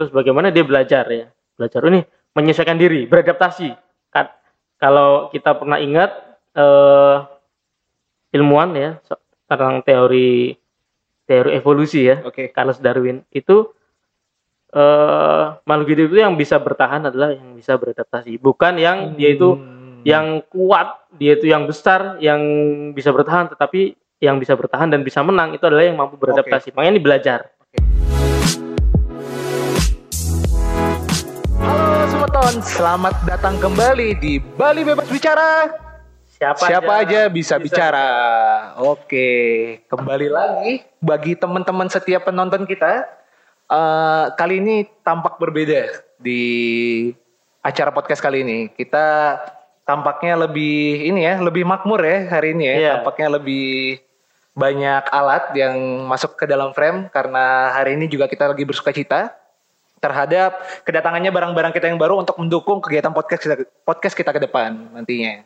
terus bagaimana dia belajar ya? Belajar ini menyesuaikan diri beradaptasi. Kan kalau kita pernah ingat eh, ilmuwan ya tentang teori teori evolusi ya Oke. Charles Darwin itu eh makhluk hidup itu yang bisa bertahan adalah yang bisa beradaptasi. Bukan yang dia itu Hmm. yang kuat dia itu yang besar yang bisa bertahan tetapi yang bisa bertahan dan bisa menang itu adalah yang mampu beradaptasi. Makanya ini belajar Semeton, selamat datang kembali di Bali Bebas Bicara. siapa, Siapa aja bisa, bisa bicara. Oke, kembali lagi bagi teman-teman setiap penonton kita. eh, kali ini tampak berbeda di acara podcast kali ini. Kita tampaknya lebih ini ya, lebih makmur ya hari ini ya. Iya. Tampaknya lebih banyak alat yang masuk ke dalam frame karena hari ini juga kita lagi bersuka cita terhadap kedatangannya barang-barang kita yang baru untuk mendukung kegiatan podcast kita, podcast kita ke depan nantinya.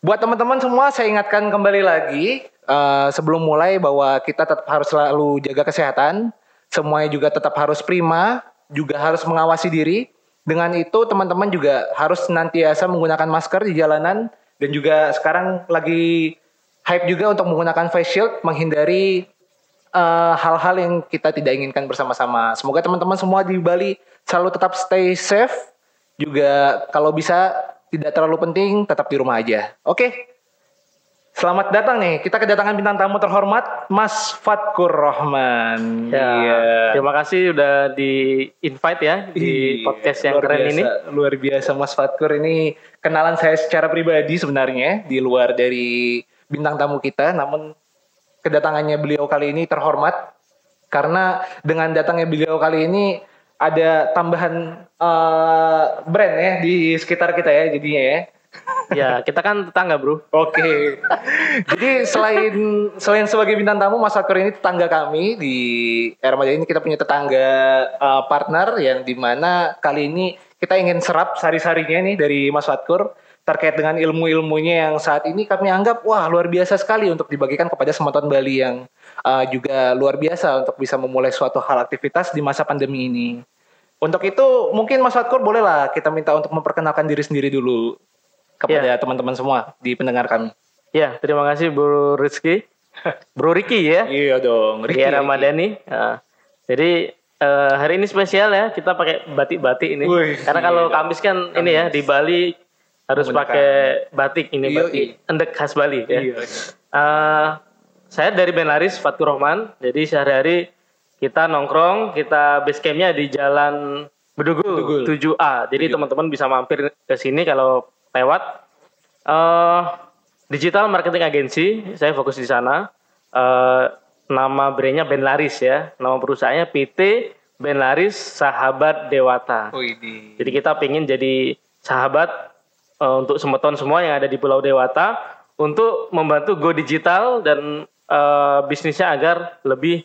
Buat teman-teman semua saya ingatkan kembali lagi eh, sebelum mulai bahwa kita tetap harus selalu jaga kesehatan, semuanya juga tetap harus prima, juga harus mengawasi diri. Dengan itu teman-teman juga harus senantiasa menggunakan masker di jalanan dan juga sekarang lagi hype juga untuk menggunakan face shield menghindari eh, hal-hal yang kita tidak inginkan bersama-sama. Semoga teman-teman semua di Bali selalu tetap stay safe. Juga kalau bisa tidak terlalu penting tetap di rumah aja. Oke. Selamat datang nih. Kita kedatangan bintang tamu terhormat Mas Fatkur Rahman. ya Iya. terima kasih udah di invite ya di Iya, podcast yang keren biasa, ini Luar biasa Mas Fatkur ini kenalan saya secara pribadi sebenarnya di luar dari bintang tamu kita, namun kedatangannya beliau kali ini terhormat karena dengan datangnya beliau kali ini ada tambahan eh, brand ya di sekitar kita ya jadinya ya. ya kita kan tetangga bro Oke. Jadi selain selain sebagai bintang tamu Mas Fatkur ini tetangga kami di Ermaja ini kita punya tetangga uh, partner yang di mana kali ini kita ingin serap sari-sarinya nih dari Mas Fatkur terkait dengan ilmu-ilmunya yang saat ini kami anggap wah luar biasa sekali untuk dibagikan kepada semeton Bali yang uh, juga luar biasa untuk bisa memulai suatu hal aktivitas di masa pandemi ini. Untuk itu mungkin Mas Fatkur bolehlah kita minta untuk memperkenalkan diri sendiri dulu kepada teman-teman semua di pendengar kami. ya terima kasih bro Rizky bro Ricky ya Iya dong, Ricky. Ria Ramadhani Ya. jadi eh, hari ini spesial ya kita pakai batik-batik ini Wih, karena kalau iya. Kamis kan ini ya di Bali harus pakai batik ini Iya, batik endek khas Bali ya. Eh, saya dari Ben Laris Fatur Rahman. Jadi sehari-hari kita nongkrong, kita base campnya di Jalan Bedugul, Bedugul. 7A. Jadi teman-teman bisa mampir ke sini kalau lewat. eh digital marketing agency, saya fokus di sana. Eh nama brandnya Ben Laris ya. Nama perusahaannya PT Ben Laris Sahabat Dewata. Wih, di. Jadi kita pengen jadi sahabat eh, untuk semeton semua yang ada di Pulau Dewata untuk membantu go digital dan eh, bisnisnya agar lebih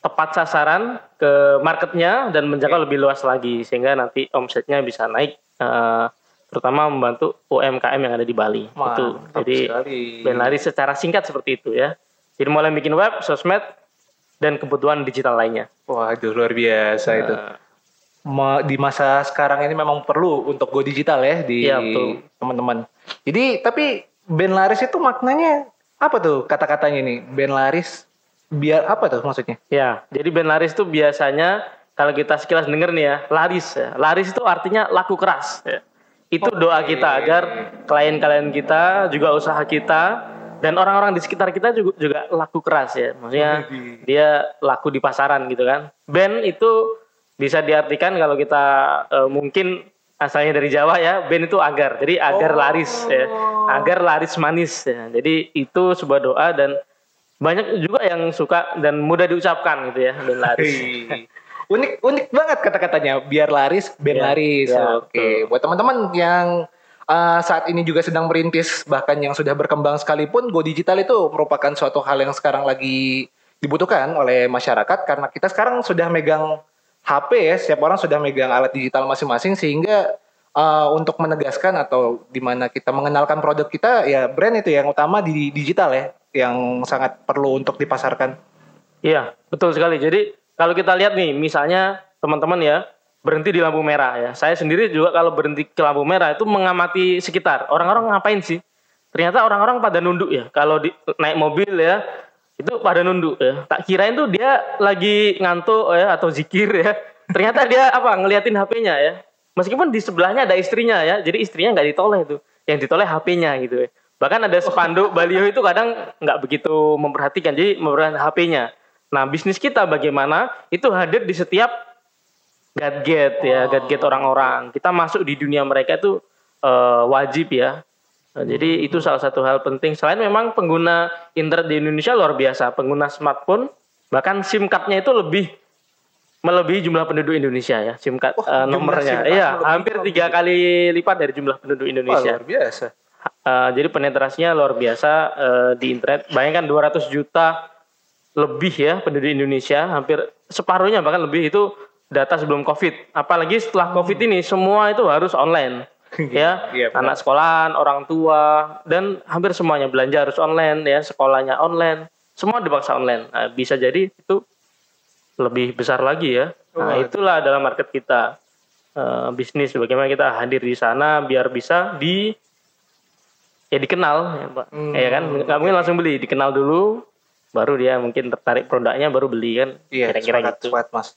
tepat sasaran ke marketnya dan menjangkau lebih luas lagi sehingga nanti omsetnya bisa naik eh, terutama membantu UMKM yang ada di Bali. itu. Mantap Jadi sekali. Ben lari secara singkat seperti itu ya. Jadi mulai bikin web, sosmed dan kebutuhan digital lainnya. Waduh, luar biasa itu. Di masa sekarang ini memang perlu untuk go digital ya di betul. teman-teman. Jadi tapi band laris itu maknanya apa tuh kata-katanya nih? Band laris biar apa tuh maksudnya? Ya, jadi band laris itu biasanya kalau kita sekilas denger nih ya, laris ya. Laris itu artinya laku keras. Ya. Itu doa kita agar klien-klien kita, juga usaha kita, dan orang-orang di sekitar kita juga, juga laku keras ya. Maksudnya dia laku di pasaran gitu kan. Band itu bisa diartikan kalau kita eh, mungkin asalnya dari Jawa ya, band itu agar. Jadi agar laris ya. Agar laris manis ya. Jadi itu sebuah doa dan banyak juga yang suka dan mudah diucapkan gitu ya band laris. Unik unik banget kata-katanya biar laris band Ya, laris ya, oke buat teman-teman yang uh, saat ini juga sedang merintis bahkan yang sudah berkembang sekalipun go digital itu merupakan suatu hal yang sekarang lagi dibutuhkan oleh masyarakat karena kita sekarang sudah megang HP ya setiap orang sudah megang alat digital masing-masing sehingga uh, untuk menegaskan atau di mana kita mengenalkan produk kita ya brand itu yang utama di digital ya yang sangat perlu untuk dipasarkan Iya, betul sekali. Jadi kalau kita lihat nih, misalnya teman-teman ya berhenti di lampu merah ya. Saya sendiri juga kalau berhenti ke lampu merah itu mengamati sekitar. Orang-orang ngapain sih? Ternyata orang-orang pada nunduk ya. Kalau di, naik mobil ya itu pada nunduk ya. Tak kirain tuh dia lagi ngantuk ya atau zikir ya. Ternyata dia apa ngeliatin HP-nya ya. Meskipun di sebelahnya ada istrinya ya. Jadi istrinya nggak ditoleh tuh. Yang ditoleh HP-nya gitu ya. Bahkan ada spanduk baliho itu kadang nggak begitu memperhatikan. Jadi memperhatikan HP-nya. Nah bisnis kita bagaimana itu hadir di setiap gadget ya, gadget orang-orang. Kita masuk di dunia mereka itu uh, wajib ya. Nah, jadi itu salah satu hal penting. Selain memang pengguna internet di Indonesia luar biasa, pengguna smartphone bahkan SIM cardnya itu lebih melebihi jumlah penduduk Indonesia ya SIM card oh, uh, nomornya. Iya, hampir tiga kali lipat dari jumlah penduduk Indonesia. Wah, luar biasa. Uh, jadi penetrasinya luar biasa uh, di internet. Bayangkan 200 juta lebih ya penduduk Indonesia, hampir separuhnya bahkan lebih itu data sebelum COVID. Apalagi setelah COVID ini semua itu harus online. Ya, yeah, anak sekolahan, orang tua dan hampir semuanya belanja harus online ya, sekolahnya online, semua dipaksa online. Nah, bisa jadi itu lebih besar lagi ya. Nah, itulah dalam market kita. Uh, bisnis bagaimana kita hadir di sana biar bisa di ya dikenal ya Pak. Hmm. Ya kan nggak mungkin langsung beli, dikenal dulu baru dia mungkin tertarik produknya baru beli kan. Iya, kira-kira gitu. Sepakat, Mas.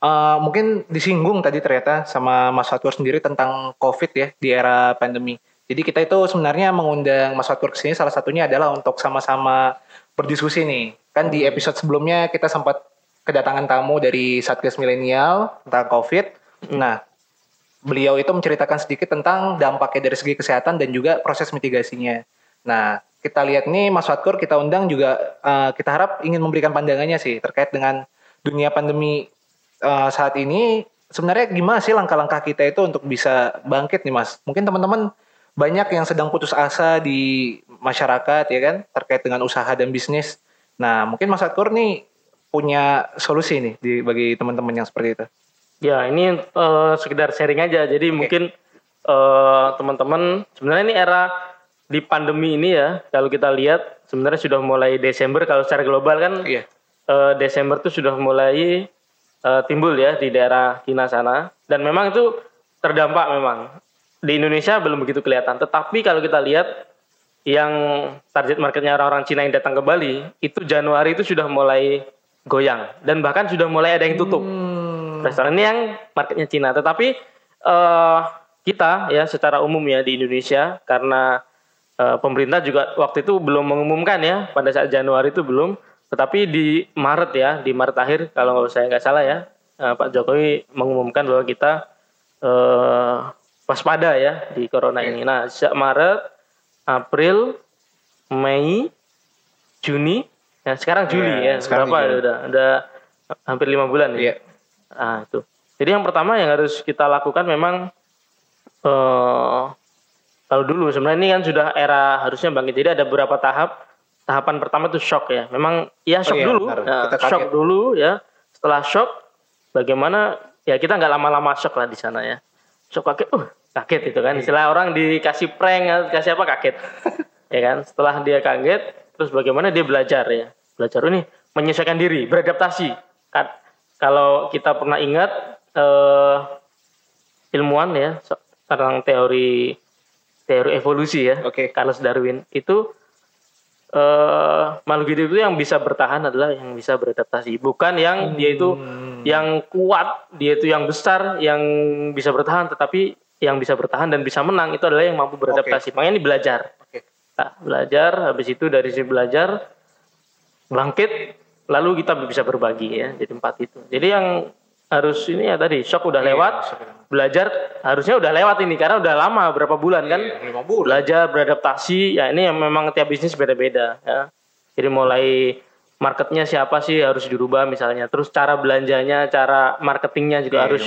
Uh, mungkin disinggung tadi ternyata sama Mas Fatwar sendiri tentang COVID ya di era pandemi. Jadi kita itu sebenarnya mengundang Mas Fatwar ke sini salah satunya adalah untuk sama-sama berdiskusi nih. Kan di episode sebelumnya kita sempat kedatangan tamu dari Satgas Milenial tentang COVID. Nah, beliau itu menceritakan sedikit tentang dampaknya dari segi kesehatan dan juga proses mitigasinya. Nah, kita lihat nih Mas Fatkur kita undang juga uh, kita harap ingin memberikan pandangannya sih terkait dengan dunia pandemi uh, saat ini sebenarnya gimana sih langkah-langkah kita itu untuk bisa bangkit nih Mas? Mungkin teman-teman banyak yang sedang putus asa di masyarakat ya kan terkait dengan usaha dan bisnis. Nah, mungkin Mas Akur nih punya solusi nih di bagi teman-teman yang seperti itu. Ya, ini uh, sekedar sharing aja. Jadi okay. mungkin uh, teman-teman sebenarnya ini era di pandemi ini ya, kalau kita lihat sebenarnya sudah mulai Desember kalau secara global kan yeah. Iya. uh, Desember tuh sudah mulai uh, timbul ya di daerah Cina sana. Dan memang itu terdampak memang. Di Indonesia belum begitu kelihatan. Tetapi kalau kita lihat yang target marketnya orang-orang Cina yang datang ke Bali itu Januari itu sudah mulai goyang. Dan bahkan sudah mulai ada yang tutup. Hmm. restoran ini yang marketnya Cina. Tetapi uh, kita ya secara umum ya di Indonesia karena uh, pemerintah juga waktu itu belum mengumumkan ya pada saat Januari itu belum tetapi di Maret ya, di Maret akhir kalau saya nggak salah ya, uh, Pak Jokowi mengumumkan bahwa kita uh, waspada ya di corona ini. Nah, sejak Maret, April, Mei, Juni, ya sekarang Juli ya, ya sekarang berapa ya udah, udah hampir lima bulan ya. ya. Nah, itu. Jadi yang pertama yang harus kita lakukan memang uh, kalau dulu sebenarnya ini kan sudah era harusnya bangkit. Jadi ada beberapa tahap tahapan pertama itu shock ya. Memang ya shock oh, iya, dulu, ya, shock dulu ya. Setelah shock, bagaimana ya kita nggak lama-lama shock lah di sana ya. Shock kaget, uh kaget itu kan. Iya. Istilah orang dikasih prank, kasih apa kaget, ya kan. Setelah dia kaget, terus bagaimana dia belajar ya. Belajar ini menyesuaikan diri, beradaptasi. Kan, kalau kita pernah ingat eh, ilmuwan ya tentang teori teori evolusi ya, okay. Carlos Darwin itu uh, makhluk hidup itu yang bisa bertahan adalah yang bisa beradaptasi, bukan yang hmm. dia itu yang kuat, dia itu yang besar, yang bisa bertahan, tetapi yang bisa bertahan dan bisa menang itu adalah yang mampu beradaptasi. Okay. Makanya ini belajar. Okay. Nah, belajar, habis itu dari sini belajar, bangkit, lalu kita bisa berbagi ya. Jadi empat itu. Jadi yang harus ini ya tadi shock udah iya, lewat. belajar harusnya udah lewat ini karena udah lama berapa bulan kan? Iya, bulan. belajar beradaptasi ya ini yang memang tiap bisnis beda-beda ya. Jadi mulai marketnya siapa sih harus dirubah misalnya. Terus cara belanjanya cara marketingnya juga iya, harus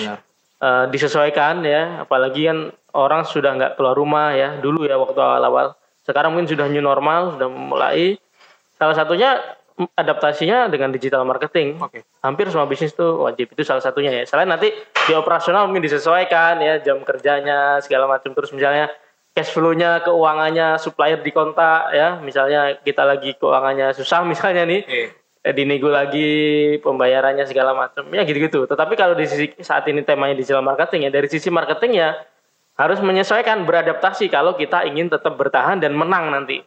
uh, disesuaikan ya. Apalagi kan orang sudah nggak keluar rumah ya. Dulu ya waktu awal-awal. Sekarang mungkin sudah new normal sudah mulai. Salah satunya adaptasinya dengan digital marketing. Okay. Hampir semua bisnis tuh wajib itu salah satunya ya. Selain nanti di operasional mungkin disesuaikan ya jam kerjanya segala macam terus misalnya cash flow-nya, keuangannya, supplier di kontak ya. Misalnya kita lagi keuangannya susah misalnya nih. Yeah. eh, dinego lagi pembayarannya segala macam ya gitu-gitu. Tetapi kalau di sisi saat ini temanya digital marketing ya dari sisi marketing ya harus menyesuaikan beradaptasi kalau kita ingin tetap bertahan dan menang nanti.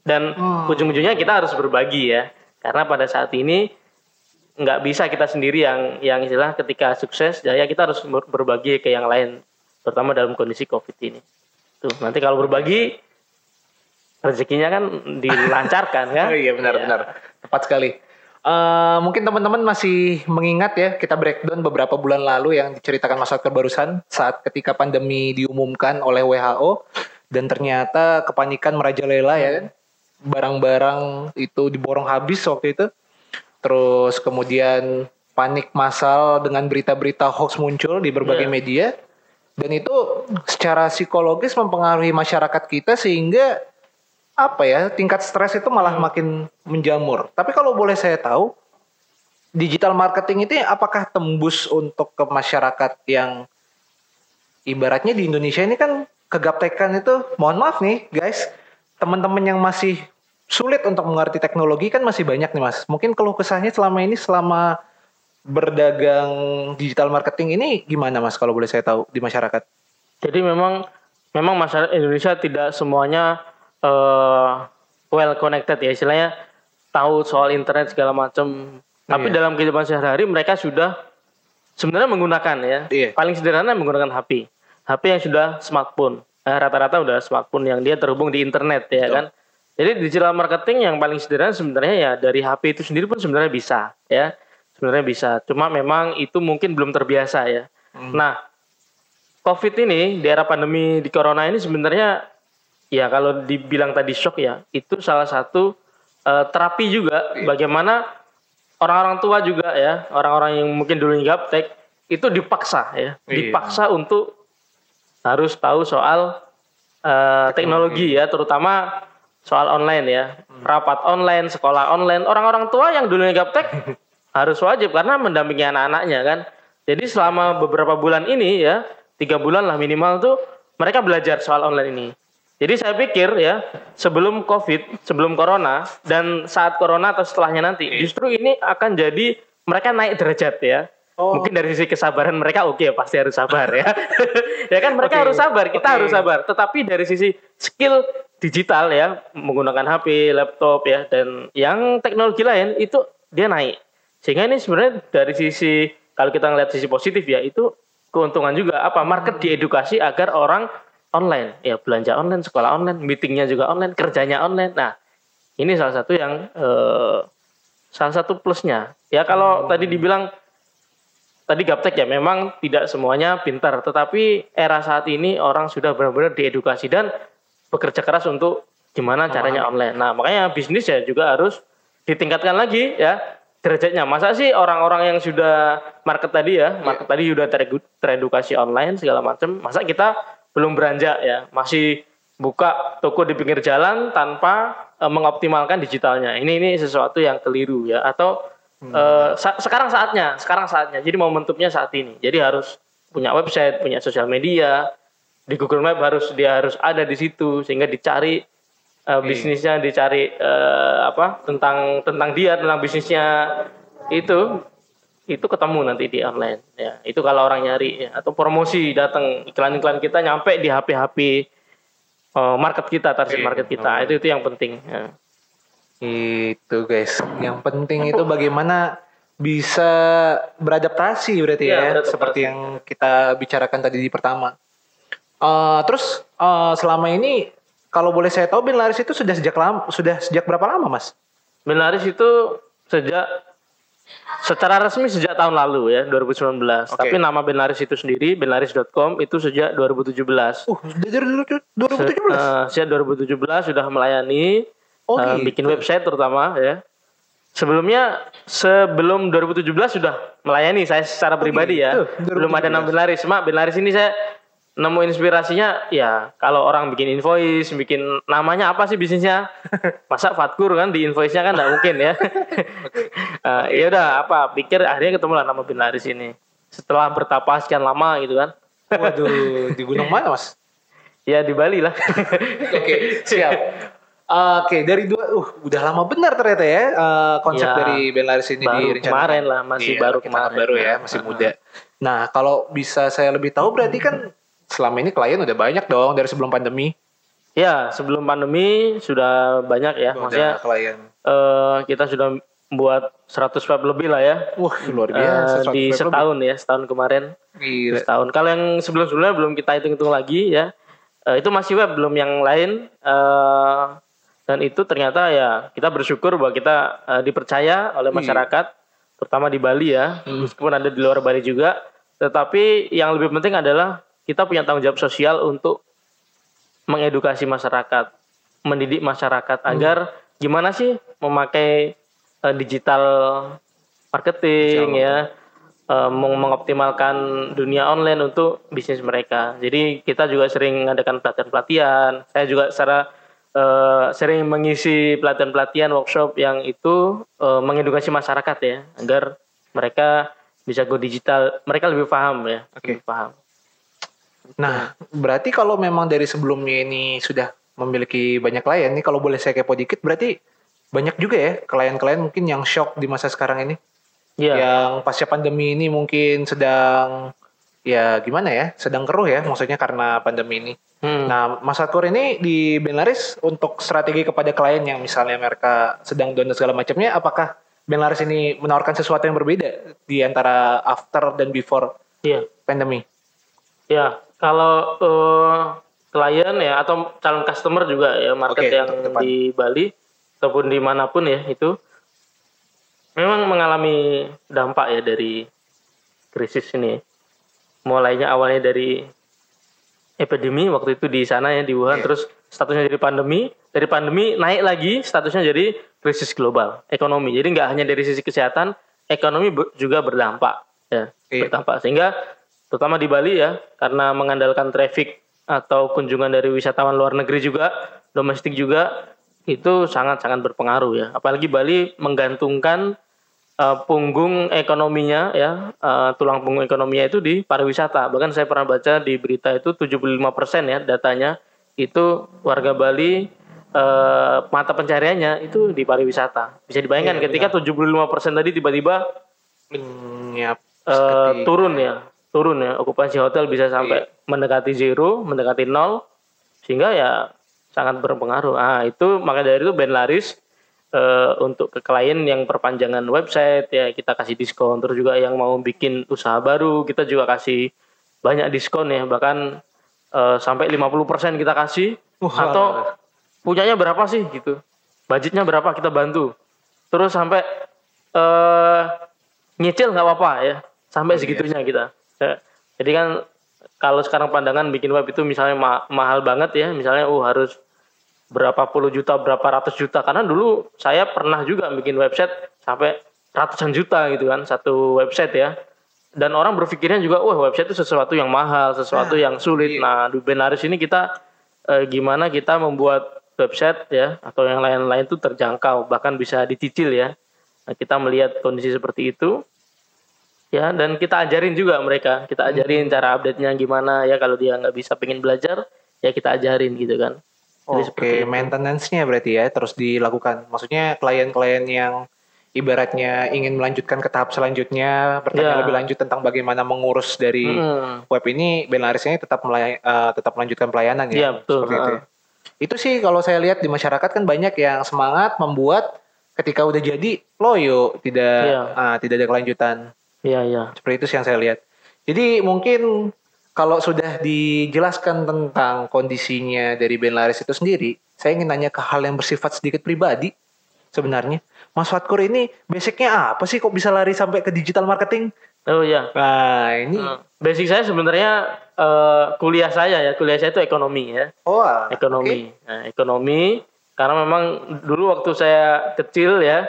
Dan Hmm. ujung-ujungnya kita harus berbagi ya. Karena pada saat ini nggak bisa kita sendiri yang yang istilah ketika sukses ya kita harus ber- berbagi ke yang lain terutama dalam kondisi covid ini. Tuh nanti kalau berbagi rezekinya kan dilancarkan kan? Oh iya benar-benar tepat sekali. Eh, mungkin teman-teman masih mengingat ya kita breakdown beberapa bulan lalu yang diceritakan Mas Oscar barusan saat ketika pandemi diumumkan oleh WHO dan ternyata kepanikan merajalela ya kan barang-barang itu diborong habis waktu itu. Terus kemudian panik massal dengan berita-berita hoax muncul di berbagai Iya. media. Dan itu secara psikologis mempengaruhi masyarakat kita sehingga apa ya tingkat stres itu malah makin menjamur. Tapi kalau boleh saya tahu, digital marketing itu apakah tembus untuk ke masyarakat yang ibaratnya di Indonesia ini kan kegaptekan itu, mohon maaf nih guys, teman-teman yang masih sulit untuk mengerti teknologi kan masih banyak nih mas. Mungkin keluh kesahnya selama ini selama berdagang digital marketing ini gimana mas kalau boleh saya tahu di masyarakat? Jadi memang memang masyarakat Indonesia tidak semuanya eh, well connected ya istilahnya tahu soal internet segala macam. Tapi Iya. dalam kehidupan sehari-hari mereka sudah sebenarnya menggunakan ya. Iya. Paling sederhana menggunakan HP. HP yang sudah smartphone. Eh, Rata-rata udah smartphone yang dia terhubung di internet ya Betul. kan. Jadi digital marketing yang paling sederhana sebenarnya ya dari HP itu sendiri pun sebenarnya bisa ya. Sebenarnya bisa. Cuma memang itu mungkin belum terbiasa ya. Hmm. Nah, COVID ini di era pandemi di corona ini sebenarnya ya kalau dibilang tadi shock ya itu salah satu eh, terapi juga Iya. bagaimana orang-orang tua juga ya orang-orang yang mungkin dulu gaptek itu dipaksa ya Iya. dipaksa untuk harus tahu soal eh, teknologi. ya terutama soal online ya. Hmm. rapat online sekolah online. Orang-orang tua yang dulu gaptek harus wajib karena mendampingi anak-anaknya kan? Jadi selama beberapa bulan ini ya tiga bulan lah minimal tuh mereka belajar soal online ini. Jadi saya pikir ya sebelum covid sebelum corona dan saat corona atau setelahnya nanti justru ini akan jadi mereka naik derajat ya Oh. mungkin dari sisi kesabaran mereka oke pasti harus sabar ya. Ya kan mereka Oke, harus sabar kita oke. harus sabar. Tetapi dari sisi skill digital ya menggunakan HP laptop ya dan yang teknologi lain itu dia naik. Sehingga ini sebenarnya dari sisi kalau kita ngeliat sisi positif ya itu keuntungan juga. Apa? Market diedukasi agar orang online. Ya belanja online sekolah online meetingnya juga online kerjanya online. Nah ini salah satu yang eh, salah satu plusnya. Ya kalau tadi dibilang tadi gaptek ya memang tidak semuanya pintar tetapi era saat ini orang sudah benar-benar diedukasi dan bekerja keras untuk gimana caranya online. Nah makanya bisnis ya juga harus ditingkatkan lagi ya derajatnya. Masa sih orang-orang yang sudah market tadi ya market tadi sudah teredu- teredukasi online segala macam masa kita belum beranjak ya? Masih buka toko di pinggir jalan tanpa eh, mengoptimalkan digitalnya. Ini ini sesuatu yang keliru ya atau eh, sa- sekarang saatnya sekarang saatnya. Jadi momentumnya saat ini. Jadi harus punya website punya sosial media. Di Google Map harus dia harus ada di situ sehingga dicari eh, bisnisnya dicari eh, apa tentang tentang dia tentang bisnisnya. Itu itu ketemu nanti di online ya. Itu kalau orang nyari ya. atau promosi datang iklan-iklan kita nyampe di HP-HP eh, market kita target Iya, market kita. itu itu yang penting ya. Itu guys, yang penting itu bagaimana bisa beradaptasi berarti Iya, ya, beradaptasi. seperti yang kita bicarakan tadi di pertama. Eh, terus eh, selama ini kalau boleh saya tahu Ben Laris itu sudah sejak lama, sudah sejak berapa lama mas? Benaris itu sejak secara resmi sejak tahun lalu ya 2019 Oke. tapi nama Benaris itu sendiri benaris.com itu sejak 2017 Uh, dari dulu- 2017. Eh, sejak 2017 sudah melayani Oh, eh, gitu. bikin website terutama ya. Sebelumnya sebelum 2017 sudah melayani saya secara pribadi ya. gitu, Belum ada nama Benaris. Cuma Benaris ini saya nemu inspirasinya ya kalau orang bikin invoice, bikin namanya apa sih bisnisnya? Masa Fatkur kan di invoice-nya kan nggak mungkin ya. Eh, ya udah apa pikir akhirnya ketemu lah nama Benaris ini. Setelah bertapa sekian lama gitu kan. Waduh, di gunung mana mas? Ya di Bali lah. Oke, siap. Oke, dari dua, uh, udah lama benar ternyata ya uh, konsep Ya, dari Ben Laris ini baru direncanakan. kemarin lah, masih baru kita kemarin. baru ya, masih Nah, muda. Nah, kalau bisa saya lebih tahu berarti kan selama ini klien udah banyak dong dari sebelum pandemi. Ya, sebelum pandemi sudah banyak ya. Maksudnya udah klien. eh, kita sudah buat 100 web lebih lah ya. Wah, luar biasa. di 100 setahun ya, setahun kemarin. Gila. Setahun. Kalau yang sebelum-sebelumnya belum kita hitung-hitung lagi ya. Eh, itu masih web, belum yang lain. Eh, dan itu ternyata ya kita bersyukur bahwa kita eh, dipercaya oleh Iya. masyarakat, terutama di Bali ya, Hmm. meskipun ada di luar Bali juga. Tetapi yang lebih penting adalah kita punya tanggung jawab sosial untuk mengedukasi masyarakat, mendidik masyarakat Hmm. agar gimana sih memakai eh, digital marketing ya, meng- mengoptimalkan dunia online untuk bisnis mereka. Jadi kita juga sering mengadakan pelatihan-pelatihan. Saya juga secara eh, sering mengisi pelatihan-pelatihan workshop yang itu eh, mengedukasi masyarakat ya, agar mereka bisa go digital. Mereka lebih paham ya, Oke. lebih paham. Nah, berarti kalau memang dari sebelumnya ini sudah memiliki banyak klien nih, kalau boleh saya kepo dikit, berarti banyak juga ya klien-klien mungkin yang shock di masa sekarang ini. Iya. Yang pasca pandemi ini mungkin sedang ya gimana ya, sedang keruh ya maksudnya karena pandemi ini. Hmm. Nah, Mas Akur ini di Benlaris untuk strategi kepada klien yang misalnya mereka sedang down dan segala macamnya, apakah Benlaris ini menawarkan sesuatu yang berbeda di antara after dan before Iya. pandemi? Ya, kalau eh, klien ya atau calon customer juga ya market Oke, yang di Bali ataupun di mana pun ya itu memang mengalami dampak ya dari krisis ini. Mulainya awalnya dari epidemi waktu itu di sana ya di Wuhan, Iya. terus statusnya jadi pandemi, dari pandemi naik lagi statusnya jadi krisis global ekonomi. Jadi nggak hanya dari sisi kesehatan, ekonomi juga berdampak ya Iya. berdampak sehingga terutama di Bali ya karena mengandalkan traffic atau kunjungan dari wisatawan luar negeri juga domestik juga itu sangat-sangat berpengaruh ya apalagi Bali menggantungkan eh, punggung ekonominya ya eh, tulang punggung ekonominya itu di pariwisata. Bahkan saya pernah baca di berita itu 75% ya datanya itu warga Bali eh, mata pencariannya itu di pariwisata. Bisa dibayangkan Iya, ketika 75% tadi tiba-tiba seperti- turun ya turun ya. Okupansi hotel bisa sampai Iya. mendekati zero mendekati nol sehingga ya sangat berpengaruh. Ah itu maka dari itu Ben Laris eh, untuk ke klien yang perpanjangan website ya kita kasih diskon. Terus juga yang mau bikin usaha baru kita juga kasih banyak diskon ya. Bahkan eh, sampai 50% kita kasih. Wah, atau punyanya berapa sih gitu. Budgetnya berapa kita bantu. Terus sampai eh nyicil nggak apa-apa ya. Sampai Iya. segitunya kita. Ya. jadi kan kalau sekarang pandangan bikin web itu misalnya ma- mahal banget ya. Misalnya uh harus berapa puluh juta berapa ratus juta. Karena dulu saya pernah juga bikin website sampai ratusan juta gitu kan satu website ya. Dan orang berpikirnya juga wah website itu sesuatu yang mahal sesuatu Nah, yang sulit. iya. nah di Benaris ini kita eh, gimana kita membuat website ya atau yang lain-lain itu terjangkau bahkan bisa dicicil ya. Nah, kita melihat kondisi seperti itu. Ya dan kita ajarin juga mereka. Kita ajarin cara update-nya gimana ya kalau dia nggak bisa pengen belajar ya kita ajarin gitu kan Oke, itu. maintenance-nya berarti ya terus dilakukan. Maksudnya klien-klien yang ibaratnya ingin melanjutkan ke tahap selanjutnya, bertanya Ya. lebih lanjut tentang bagaimana mengurus dari Hmm. web ini, Benlaris ini tetap melay- eh, tetap melanjutkan pelayanan ya. Iya, betul. Seperti itu. Heeh. ya. Itu sih kalau saya lihat di masyarakat kan banyak yang semangat membuat ketika udah jadi loyo, tidak Iya. ah, tidak ada kelanjutan. Iya iya Seperti itu sih yang saya lihat. Jadi mungkin kalau sudah dijelaskan tentang kondisinya dari Ben Laris itu sendiri, saya ingin nanya ke hal yang bersifat sedikit pribadi sebenarnya. Mas Fatkur ini basicnya apa sih kok bisa lari sampai ke digital marketing? oh iya Nah ini, Hmm. basic saya sebenarnya eh, kuliah saya ya kuliah saya itu ekonomi ya oh ah, ekonomi Nah, ekonomi karena memang dulu waktu saya kecil ya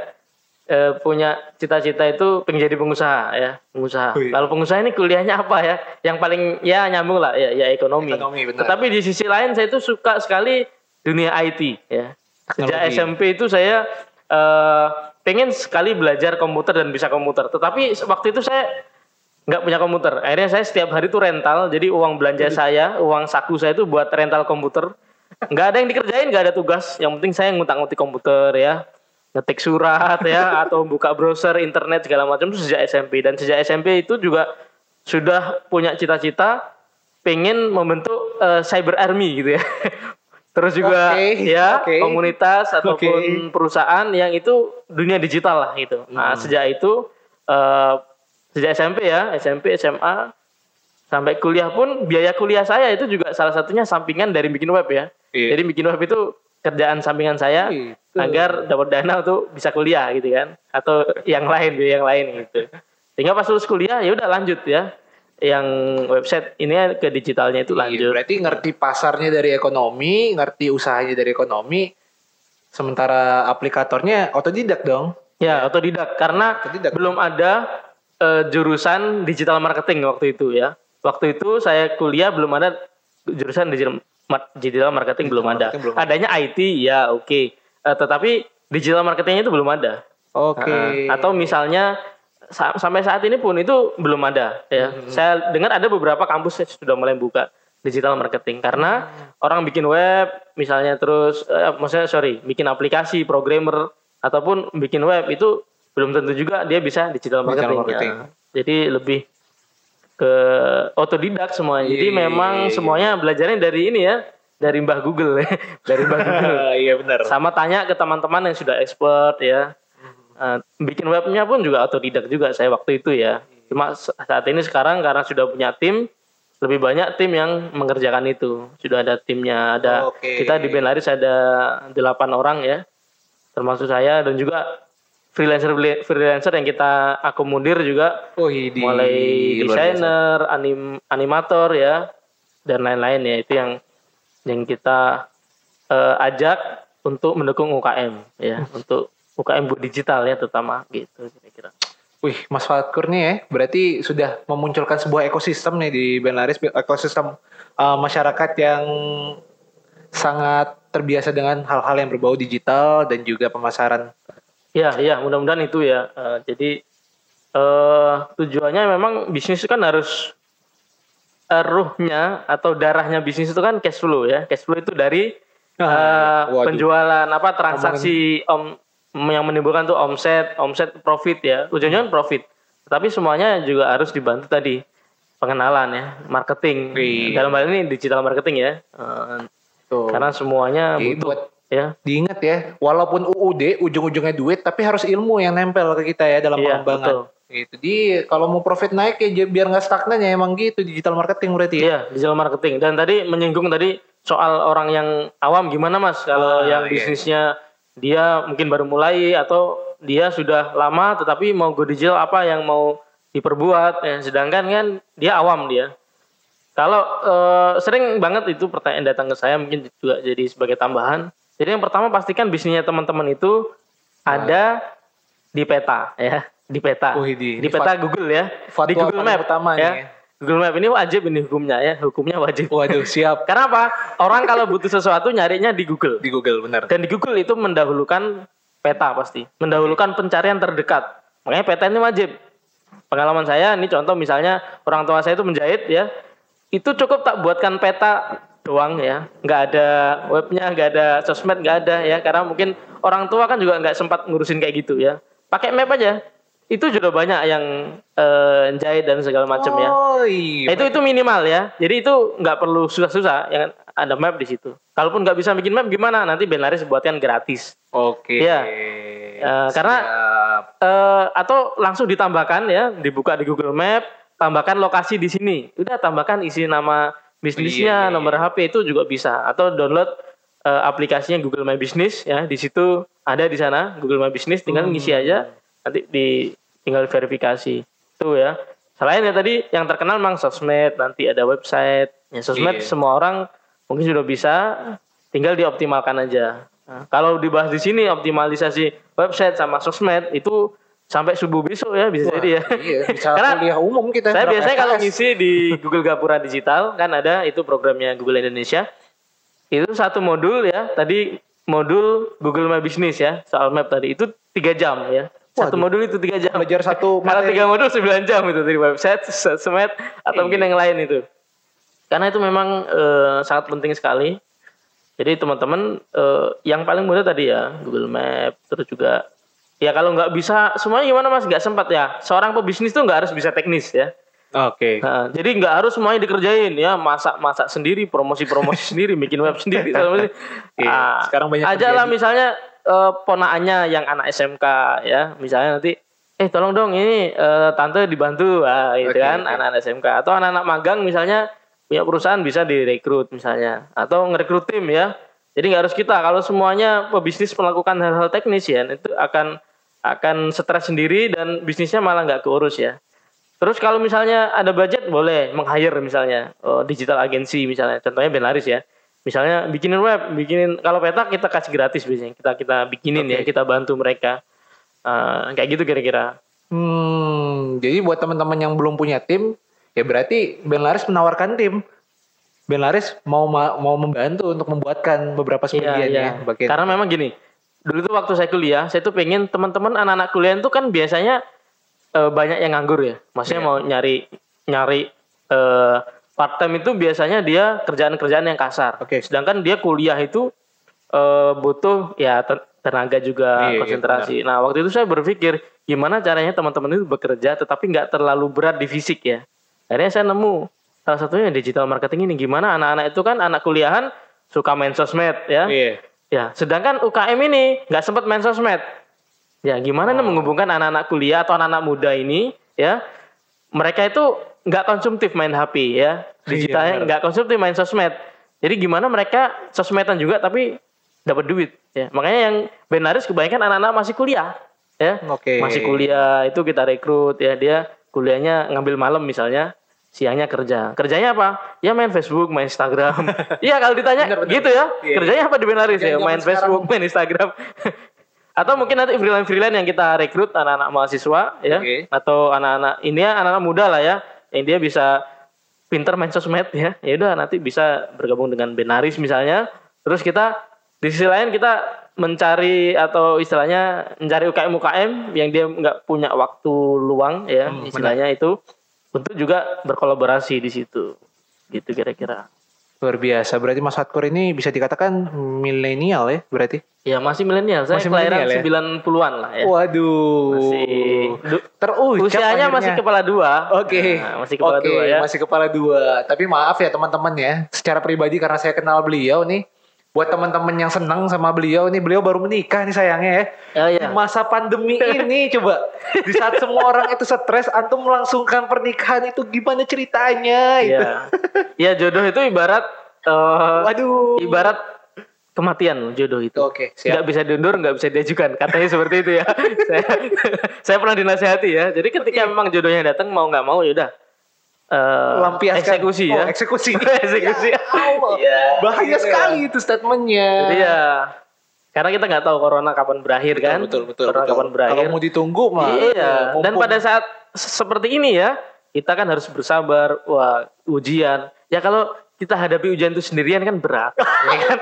eh, punya cita-cita itu pengen jadi pengusaha ya pengusaha Wih. kalau pengusaha ini kuliahnya apa ya yang paling ya nyambung lah ya ya ekonomi, Ekonomi, benar. tetapi di sisi lain saya itu suka sekali dunia IT ya sejak Teknologi. SMP itu saya eh, pengen sekali belajar komputer dan bisa komputer tetapi waktu itu saya nggak punya komputer. Akhirnya saya setiap hari tuh rental. Jadi uang belanja saya, uang saku saya itu buat rental komputer. nggak ada yang dikerjain nggak ada tugas yang penting saya ngutak-ngutik komputer ya ngetik surat ya atau buka browser internet segala macam itu sejak SMP dan sejak SMP itu juga sudah punya cita-cita pengen membentuk eh, cyber army gitu ya. Terus juga Oke, ya oke. komunitas ataupun perusahaan yang itu dunia digital lah gitu. Nah sejak itu eh, sejak SMP ya SMP SMA sampai kuliah pun biaya kuliah saya itu juga salah satunya sampingan dari bikin web ya. Iya. jadi bikin web itu kerjaan sampingan saya Gitu. agar dapat dana untuk bisa kuliah gitu kan atau yang lain yang lain gitu sehingga pas lulus kuliah ya udah lanjut ya yang website ini ke digitalnya itu Iya, lanjut berarti ngerti pasarnya dari ekonomi, ngerti usahanya dari ekonomi. Sementara aplikatornya otodidak dong. ya otodidak karena Otodidak. belum ada eh, jurusan digital marketing waktu itu ya waktu itu saya kuliah belum ada jurusan digital digital marketing belum ada belum adanya IT ya oke Eh, tetapi digital marketingnya itu belum ada Oke. Heeh. Atau misalnya sa- sampai saat ini pun itu belum ada ya. Hmm. Saya dengar ada beberapa kampus yang sudah mulai buka digital marketing karena Hmm. orang bikin web misalnya terus eh, maksudnya sorry bikin aplikasi programmer ataupun bikin web itu belum tentu juga dia bisa digital Digital marketing. marketing. ya. Jadi lebih ke otodidak semuanya. Jadi Iya, memang iya, iya. semuanya belajarnya dari ini ya, dari Mbah Google dari Mbah Google Iya benar. sama tanya ke teman-teman yang sudah expert ya Eh, bikin webnya pun juga otodidak juga saya waktu itu ya cuma sa- saat ini sekarang karena sudah punya tim lebih banyak tim yang mengerjakan itu sudah ada timnya ada Oke. kita di Benlaris ada delapan orang ya termasuk saya dan juga freelancer freelancer yang kita akomodir juga Oh, ini mulai luar biasa. desainer, anim, animator ya dan lain-lain ya itu yang yang kita eh, ajak untuk mendukung UKM ya untuk UKM go digital ya terutama gitu kira-kira. Wih, Mas Fatkur nih ya, berarti sudah memunculkan sebuah ekosistem nih di Benlaris, ekosistem uh, masyarakat yang sangat terbiasa dengan hal-hal yang berbau digital dan juga pemasaran. Ya ya mudah-mudahan itu ya. Eh, jadi eh tujuannya memang bisnis itu kan harus eh, ruhnya atau darahnya bisnis itu kan cash flow ya. Cash flow itu dari eh, waduh. penjualan apa transaksi om yang menimbulkan tuh omset, omset profit ya. Ujungnya kan profit. Tapi semuanya juga harus dibantu tadi pengenalan ya, marketing. Iya. Dalam hal ini digital marketing ya. Eh, Tuh. karena semuanya Jadi butuh buat ya. diingat ya, walaupun UUD ujung-ujungnya duit, tapi harus ilmu yang nempel ke kita ya dalam Iya, pengembangan. betul. Gitu. Jadi kalau mau profit naik ya biar nggak stagnan ya emang gitu digital marketing berarti. ya. Iya, digital marketing. Dan tadi menyinggung tadi soal orang yang awam gimana Mas kalau Ah, yang iya. bisnisnya dia mungkin baru mulai atau dia sudah lama tetapi mau go digital apa yang mau diperbuat ya. sedangkan kan dia awam dia. Kalau eh, sering banget itu pertanyaan datang ke saya mungkin juga jadi sebagai tambahan. Jadi yang pertama pastikan bisnisnya teman-teman itu ada di peta ya, di peta. Wih, di- di ini peta fat- Google ya, di Google Map utama ya. nih. Google Map ini wajib ini hukumnya ya, hukumnya wajib. Waduh, siap Karena apa? Orang kalau butuh sesuatu nyarinya di Google. di Google benar. Dan di Google itu mendahulukan peta pasti, mendahulukan pencarian terdekat. Makanya peta ini wajib. Pengalaman saya, ini contoh misalnya orang tua saya itu menjahit ya, itu cukup tak buatkan peta doang ya, nggak ada webnya, nggak ada sosmed, nggak ada ya, karena mungkin orang tua kan juga nggak sempat ngurusin kayak gitu ya. Pakai map aja, itu juga banyak yang eh, jahit dan segala macam ya. Oh iya. Nah, itu itu minimal ya. Jadi itu nggak perlu susah-susah, yang ada map di situ. Kalaupun nggak bisa bikin map gimana? Nanti Benlaris buatkan gratis. Oke. Iya. Eh, karena Siap. eh, atau langsung ditambahkan ya, dibuka di Google Map, tambahkan lokasi di sini. Udah tambahkan isi nama bisnisnya, Iya, iya, nomor HP itu juga bisa. Atau download eh, aplikasinya Google My Business ya. Di situ ada di sana Google My Business, tinggal Hmm. ngisi aja, nanti di tinggal verifikasi. Itu ya. Selain ya tadi yang terkenal memang sosmed, nanti ada website. Ya sosmed Iya. semua orang mungkin sudah bisa, tinggal dioptimalkan aja. Nah, kalau dibahas di sini optimalisasi website sama sosmed itu sampai subuh besok ya bisa jadi ya. Iya, bisa Karena kuliah umum kita. Saya biasanya kalau ngisi di Google Gapura Digital kan ada itu programnya Google Indonesia. Itu satu modul ya. Tadi modul Google My Business ya soal map tadi itu tiga jam ya. Satu Waduh. modul itu tiga jam. belajar satu Kalau tiga modul 9 jam itu dari website, sosmed atau mungkin Iya. yang lain itu. Karena itu memang eh, sangat penting sekali. Jadi teman-teman eh, yang paling mudah tadi ya Google Map terus juga ya kalau nggak bisa semuanya gimana mas? Nggak sempat ya. Seorang pebisnis tuh nggak harus bisa teknis ya. Oke. Nah, jadi nggak harus semuanya dikerjain ya. Masak masak sendiri promosi promosi sendiri bikin web sendiri segala macam. Iya, Ah, sekarang banyak aja lah misalnya eh, ponaannya yang anak SMK ya. Misalnya nanti eh tolong dong ini eh, tante dibantu. Ah, gitu Oke, kan oke. anak-anak SMK atau anak-anak magang misalnya punya perusahaan bisa direkrut misalnya. Atau ngerekrut tim ya. Jadi nggak harus kita. Kalau semuanya pebisnis melakukan hal-hal teknis ya itu akan akan stres sendiri dan bisnisnya malah nggak keurus ya Terus kalau misalnya ada budget boleh meng-hire misalnya oh, digital agency misalnya. Contohnya Benaris ya. Misalnya bikinin web, bikinin kalau petak kita kasih gratis biasanya. Kita kita bikinin ya, Oke. kita bantu mereka. Eh, kayak gitu kira-kira. Hmm, jadi buat teman-teman yang belum punya tim, ya berarti Ben Laris menawarkan tim. Ben Laris mau ma- mau membantu untuk membuatkan beberapa Iya, sebagian iya. ya, bagian. Karena memang gini, dulu tuh waktu saya kuliah, saya tuh pengen teman-teman anak-anak kuliah itu kan biasanya eh, banyak yang nganggur ya. Maksudnya Iya. mau nyari nyari eh, part time itu biasanya dia kerjaan-kerjaan yang kasar. Oke. Sedangkan dia kuliah itu eh, butuh ya te- tenaga juga Iya, iya, konsentrasi. nah waktu itu saya berpikir gimana caranya teman-teman itu bekerja tetapi nggak terlalu berat di fisik ya. Akhirnya saya nemu salah satunya digital marketing ini gimana anak-anak itu kan anak kuliahan suka main sosmed ya. Iya. Ya, sedangkan UKM ini nggak sempat main sosmed. Ya, gimana nih menghubungkan anak-anak kuliah atau anak-anak muda ini ya? Mereka itu nggak konsumtif main HP ya, digitalnya benar. nggak konsumtif main sosmed. Jadi gimana mereka sosmedan juga tapi dapat duit ya. Makanya yang benaris kebanyakan anak-anak masih kuliah ya. Oke. Masih kuliah itu kita rekrut ya dia kuliahnya ngambil malam misalnya siangnya kerja. Kerjanya apa? Ya main Facebook, main Instagram. Iya kalau ditanya Bener, bener. gitu ya. Iya, Kerjanya apa di Benaris ya? Main Facebook, main Instagram. Atau mungkin nanti freelance-freelance yang kita rekrut anak-anak mahasiswa ya Oke. atau anak-anak ini ya anak-anak muda lah ya yang dia bisa pinter main sosmed ya. Ya udah nanti bisa bergabung dengan Benaris misalnya. Terus kita di sisi lain kita mencari atau istilahnya mencari UKM UKM yang dia nggak punya waktu luang ya Hmm, istilahnya itu untuk juga berkolaborasi di situ gitu kira-kira. Luar biasa. Berarti Mas Hatkur ini bisa dikatakan milenial ya, berarti. Ya masih milenial. Saya Masih kelahiran ya? 90-an lah ya. Waduh. Masih Terucap usianya akhirnya. masih kepala dua. Oke. Nah, masih kepala Oke, dua ya. Masih kepala dua. Tapi maaf ya teman-teman ya. Secara pribadi karena saya kenal beliau nih. Buat teman-teman yang senang sama beliau nih, beliau baru menikah nih sayangnya ya. Ya, ya. Di masa pandemi ini coba. Di saat semua orang itu stres, antum melangsungkan pernikahan itu gimana ceritanya? Itu. Iya. Ya jodoh itu ibarat eh, Waduh. ibarat kematian jodoh itu. Oke, siap. Nggak bisa diundur, nggak bisa diajukan. Katanya seperti itu ya. saya, saya pernah dinasehati ya. Jadi ketika memang jodohnya datang mau nggak mau ya udah eh, Lampiaskan. eksekusi ya. Oh, eksekusi. eksekusi. Ya Allah. Iya. Bahaya Gitu ya. sekali itu statementnya. Jadi ya karena kita nggak tahu corona kapan berakhir kan. Betul, betul, Corona betul. kapan berakhir. Kalau mau ditunggu mah. Iya. mumpung- Dan pada saat se- seperti ini ya, kita kan harus bersabar. Wah, ujian. Ya kalau kita hadapi ujian itu sendirian kan berat, ya kan?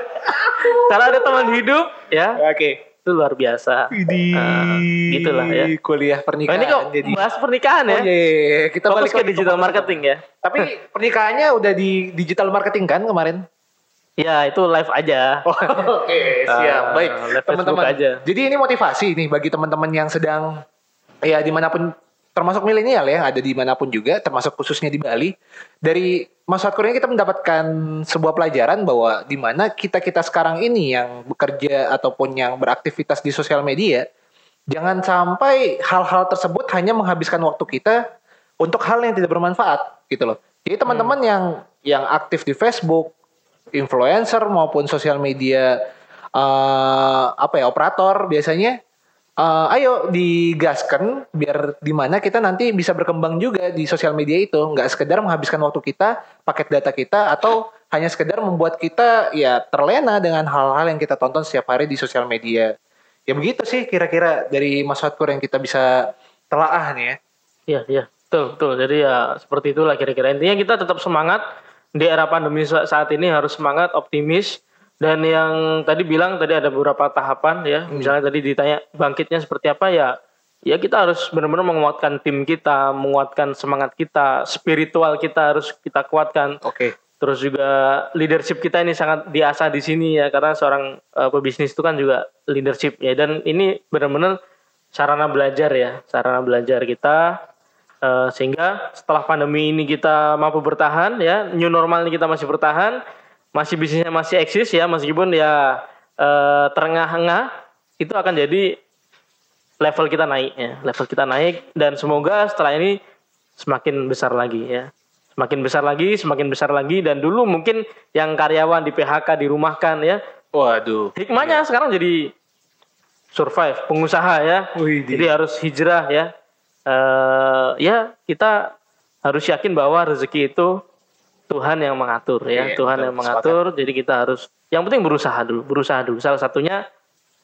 Kalau ada teman hidup, ya Oke. Itu luar biasa. Di Nah, gitulah ya. kuliah Nah, pernikahan ini kok jadi. bahas pernikahan Oh ya? iya, iya, iya. kita Fokus balik ke digital pembahasan. marketing ya. Tapi pernikahannya udah di digital marketing kan kemarin? Ya itu live aja. Oke, siap. Ah, Baik, live teman-teman. Aja. Jadi ini motivasi nih bagi teman-teman yang sedang ya di mana pun termasuk milenial ya, ada di mana pun juga, termasuk khususnya di Bali. Dari Mas Fatkur ini kita mendapatkan sebuah pelajaran bahwa di mana kita kita sekarang ini yang bekerja ataupun yang beraktivitas di sosial media, jangan sampai hal-hal tersebut hanya menghabiskan waktu kita untuk hal yang tidak bermanfaat gitu loh. Jadi teman-teman yang yang aktif di Facebook, influencer maupun sosial media eh apa ya operator biasanya eh, ayo digaskan biar di mana kita nanti bisa berkembang juga di sosial media itu nggak sekedar menghabiskan waktu kita paket data kita atau hanya sekedar membuat kita ya terlena dengan hal-hal yang kita tonton setiap hari di sosial media ya begitu sih kira-kira dari Mas Fatkur yang kita bisa telaah nih ya Iya, iya. Betul, betul. Jadi ya seperti itulah kira-kira. Intinya kita tetap semangat di era pandemi sa- saat ini harus semangat, optimis. Dan yang tadi bilang tadi ada beberapa tahapan ya. Misalnya tadi ditanya bangkitnya seperti apa ya. Ya kita harus benar-benar menguatkan tim kita, menguatkan semangat kita, spiritual kita harus kita kuatkan. oke Terus juga leadership kita ini sangat diasah di sini ya karena seorang uh, pebisnis itu kan juga leadership ya dan ini benar-benar sarana belajar ya, sarana belajar kita uh, sehingga setelah pandemi ini kita mampu bertahan ya, new normal ini kita masih bertahan, masih bisnisnya masih eksis ya meskipun ya uh, terengah-engah itu akan jadi level kita naik ya, level kita naik dan semoga setelah ini semakin besar lagi ya semakin besar lagi, semakin besar lagi dan dulu mungkin yang karyawan di PHK dirumahkan ya. Waduh. Hikmahnya iya. sekarang jadi survive, pengusaha ya. Wih, jadi harus hijrah ya. Uh, ya kita harus yakin bahwa rezeki itu Tuhan yang mengatur ya, yeah, Tuhan yang mengatur. Sepakat. Jadi kita harus yang penting berusaha dulu, berusaha dulu. Salah satunya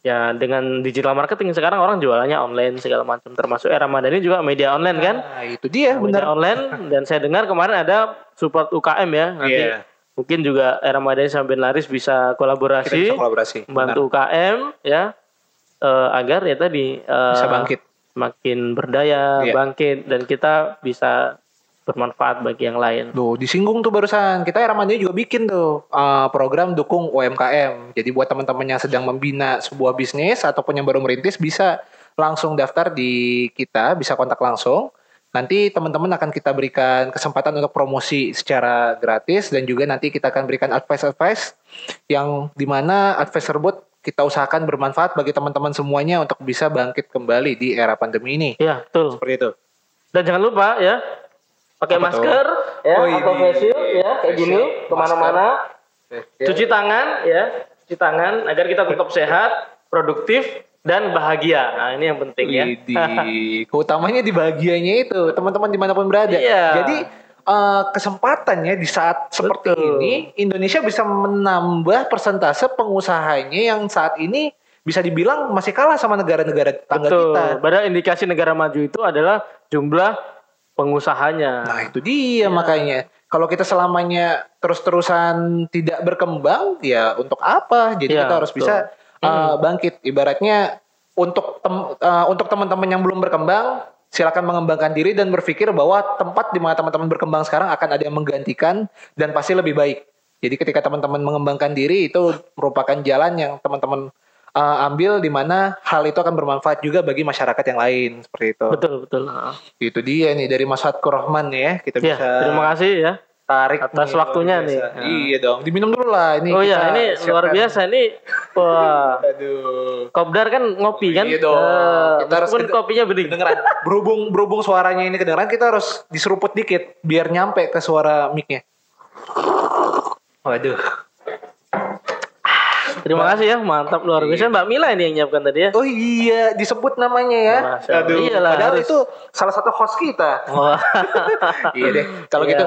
ya dengan digital marketing sekarang orang jualannya online segala macam termasuk era Ramadan ini juga media online kan nah, itu dia media benar online dan saya dengar kemarin ada support UKM ya nanti yeah. mungkin juga era Ramadan sampai laris bisa kolaborasi, bisa kolaborasi membantu UKM ya uh, agar ya tadi uh, bisa bangkit makin berdaya yeah. bangkit dan kita bisa bermanfaat bagi yang lain. Tuh, disinggung tuh barusan. Kita Ramadan juga bikin tuh uh, program dukung UMKM. Jadi buat teman-teman yang sedang membina sebuah bisnis ataupun yang baru merintis bisa langsung daftar di kita, bisa kontak langsung. Nanti teman-teman akan kita berikan kesempatan untuk promosi secara gratis dan juga nanti kita akan berikan advice-advice yang di mana advice tersebut kita usahakan bermanfaat bagi teman-teman semuanya untuk bisa bangkit kembali di era pandemi ini. Iya, betul. Seperti itu. Dan jangan lupa ya, pakai masker ya oh, atau face shield ya kayak gini ke mana-mana cuci tangan ya cuci tangan agar kita tetap sehat produktif dan bahagia nah ini yang penting ya keutamanya di bahagianya itu teman-teman di mana pun berada iya. jadi uh, kesempatannya di saat seperti Betul. ini Indonesia bisa menambah persentase pengusahanya yang saat ini bisa dibilang masih kalah sama negara-negara tetangga Betul. kita. Padahal indikasi negara maju itu adalah jumlah pengusahanya. Nah itu dia ya. makanya. Kalau kita selamanya terus-terusan tidak berkembang, ya untuk apa? Jadi ya, kita harus betul. bisa uh, bangkit. Ibaratnya untuk tem uh, untuk teman-teman yang belum berkembang, silakan mengembangkan diri dan berpikir bahwa tempat di mana teman-teman berkembang sekarang akan ada yang menggantikan dan pasti lebih baik. Jadi ketika teman-teman mengembangkan diri itu merupakan jalan yang teman-teman uh, ambil di mana hal itu akan bermanfaat juga bagi masyarakat yang lain seperti itu. Betul betul. Itu dia nih dari Mas Fatko Rahman ya kita ya, bisa. Terima kasih ya tarik atas nih, waktunya nih. Ya. Iya dong, diminum dulu lah ini. Oh iya, ini siapkan. luar biasa ini. Wah. Aduh. Kopdar kan ngopi kan? Iya dong. Uh, kita harus kopinya bening. Kedengeran. berhubung berhubung suaranya ini kedengeran, kita harus diseruput dikit biar nyampe ke suara mic-nya. Waduh. Terima Mbak. kasih ya, mantap luar biasa. Iya. Mbak Mila ini yang nyiapkan tadi ya. Oh iya, disebut namanya ya. Masya Aduh, iyalah, padahal harus... itu salah satu host kita. Oh. iya deh, kalau iya. gitu.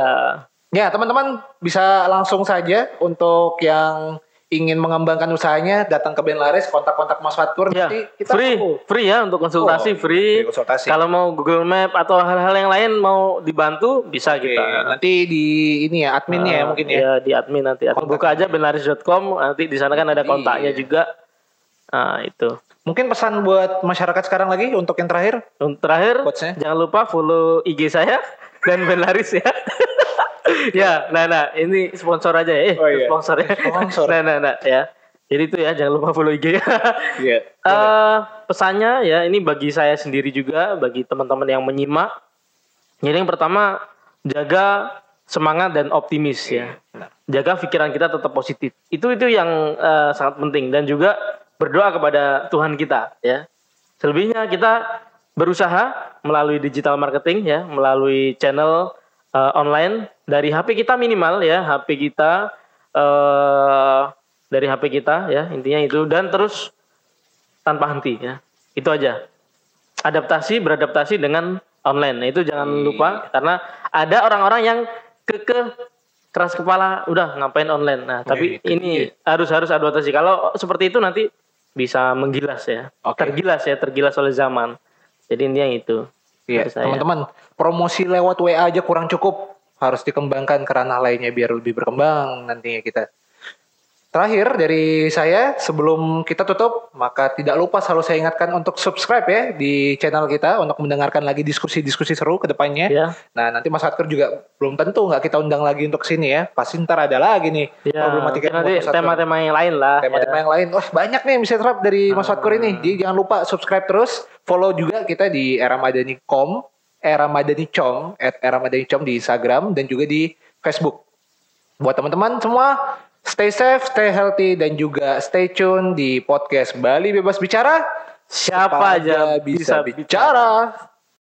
Ya, teman-teman bisa langsung saja untuk yang ingin mengembangkan usahanya datang ke Ben Laris kontak-kontak Mas Fatur ya, nanti kita free tahu. free ya untuk konsultasi oh, free. free konsultasi. Kalau mau Google Map atau hal-hal yang lain mau dibantu bisa Oke, kita. Nanti di ini ya adminnya uh, ya mungkin ya. Ya di admin nanti. Kontak. Buka aja benlaris.com nanti di sana kan ada kontaknya iya. juga. Nah, itu. Mungkin pesan buat masyarakat sekarang lagi untuk yang terakhir? Untuk terakhir, jangan lupa follow IG saya dan Benlaris ya. ya, nah, nah, ini sponsor aja ya. Eh, oh, iya. sponsor ya. Sponsor. nah, nah, nah, ya. Jadi itu ya, jangan lupa follow IG. Iya. uh, pesannya ya, ini bagi saya sendiri juga, bagi teman-teman yang menyimak. Jadi yang pertama, jaga semangat dan optimis ya. Jaga pikiran kita tetap positif. Itu itu yang uh, sangat penting dan juga berdoa kepada Tuhan kita ya. Selebihnya kita berusaha melalui digital marketing ya, melalui channel uh, online dari HP kita minimal ya, HP kita uh, dari HP kita ya, intinya itu dan terus tanpa henti ya. Itu aja. Adaptasi beradaptasi dengan online. Nah, itu jangan hmm. lupa karena ada orang-orang yang keke keras kepala udah ngapain online. Nah, tapi oh, ini harus harus adaptasi. Kalau seperti itu nanti bisa menggilas ya. Okay. Tergilas ya, tergilas oleh zaman. Jadi intinya itu. Iya, teman-teman, promosi lewat WA aja kurang cukup. Harus dikembangkan ke ranah lainnya biar lebih berkembang nantinya kita. Terakhir dari saya sebelum kita tutup maka tidak lupa selalu saya ingatkan untuk subscribe ya di channel kita untuk mendengarkan lagi diskusi-diskusi seru ke depannya. Ya. Nah nanti Mas Hatker juga belum tentu nggak kita undang lagi untuk sini ya. Pasti ntar ada lagi nih Ya, problematika mungkin nanti Hatker. tema-tema yang lain lah. tema-tema ya. yang lain. Wah banyak nih yang bisa terap dari Mas Hatkur ini. Jadi jangan lupa subscribe terus, follow juga kita di era madani.com, era madani.com, at era madani.com di Instagram dan juga di Facebook. Buat teman-teman semua, stay safe, stay healthy dan juga stay tune di podcast Bali Bebas Bicara. Siapa aja bisa bicara. bicara.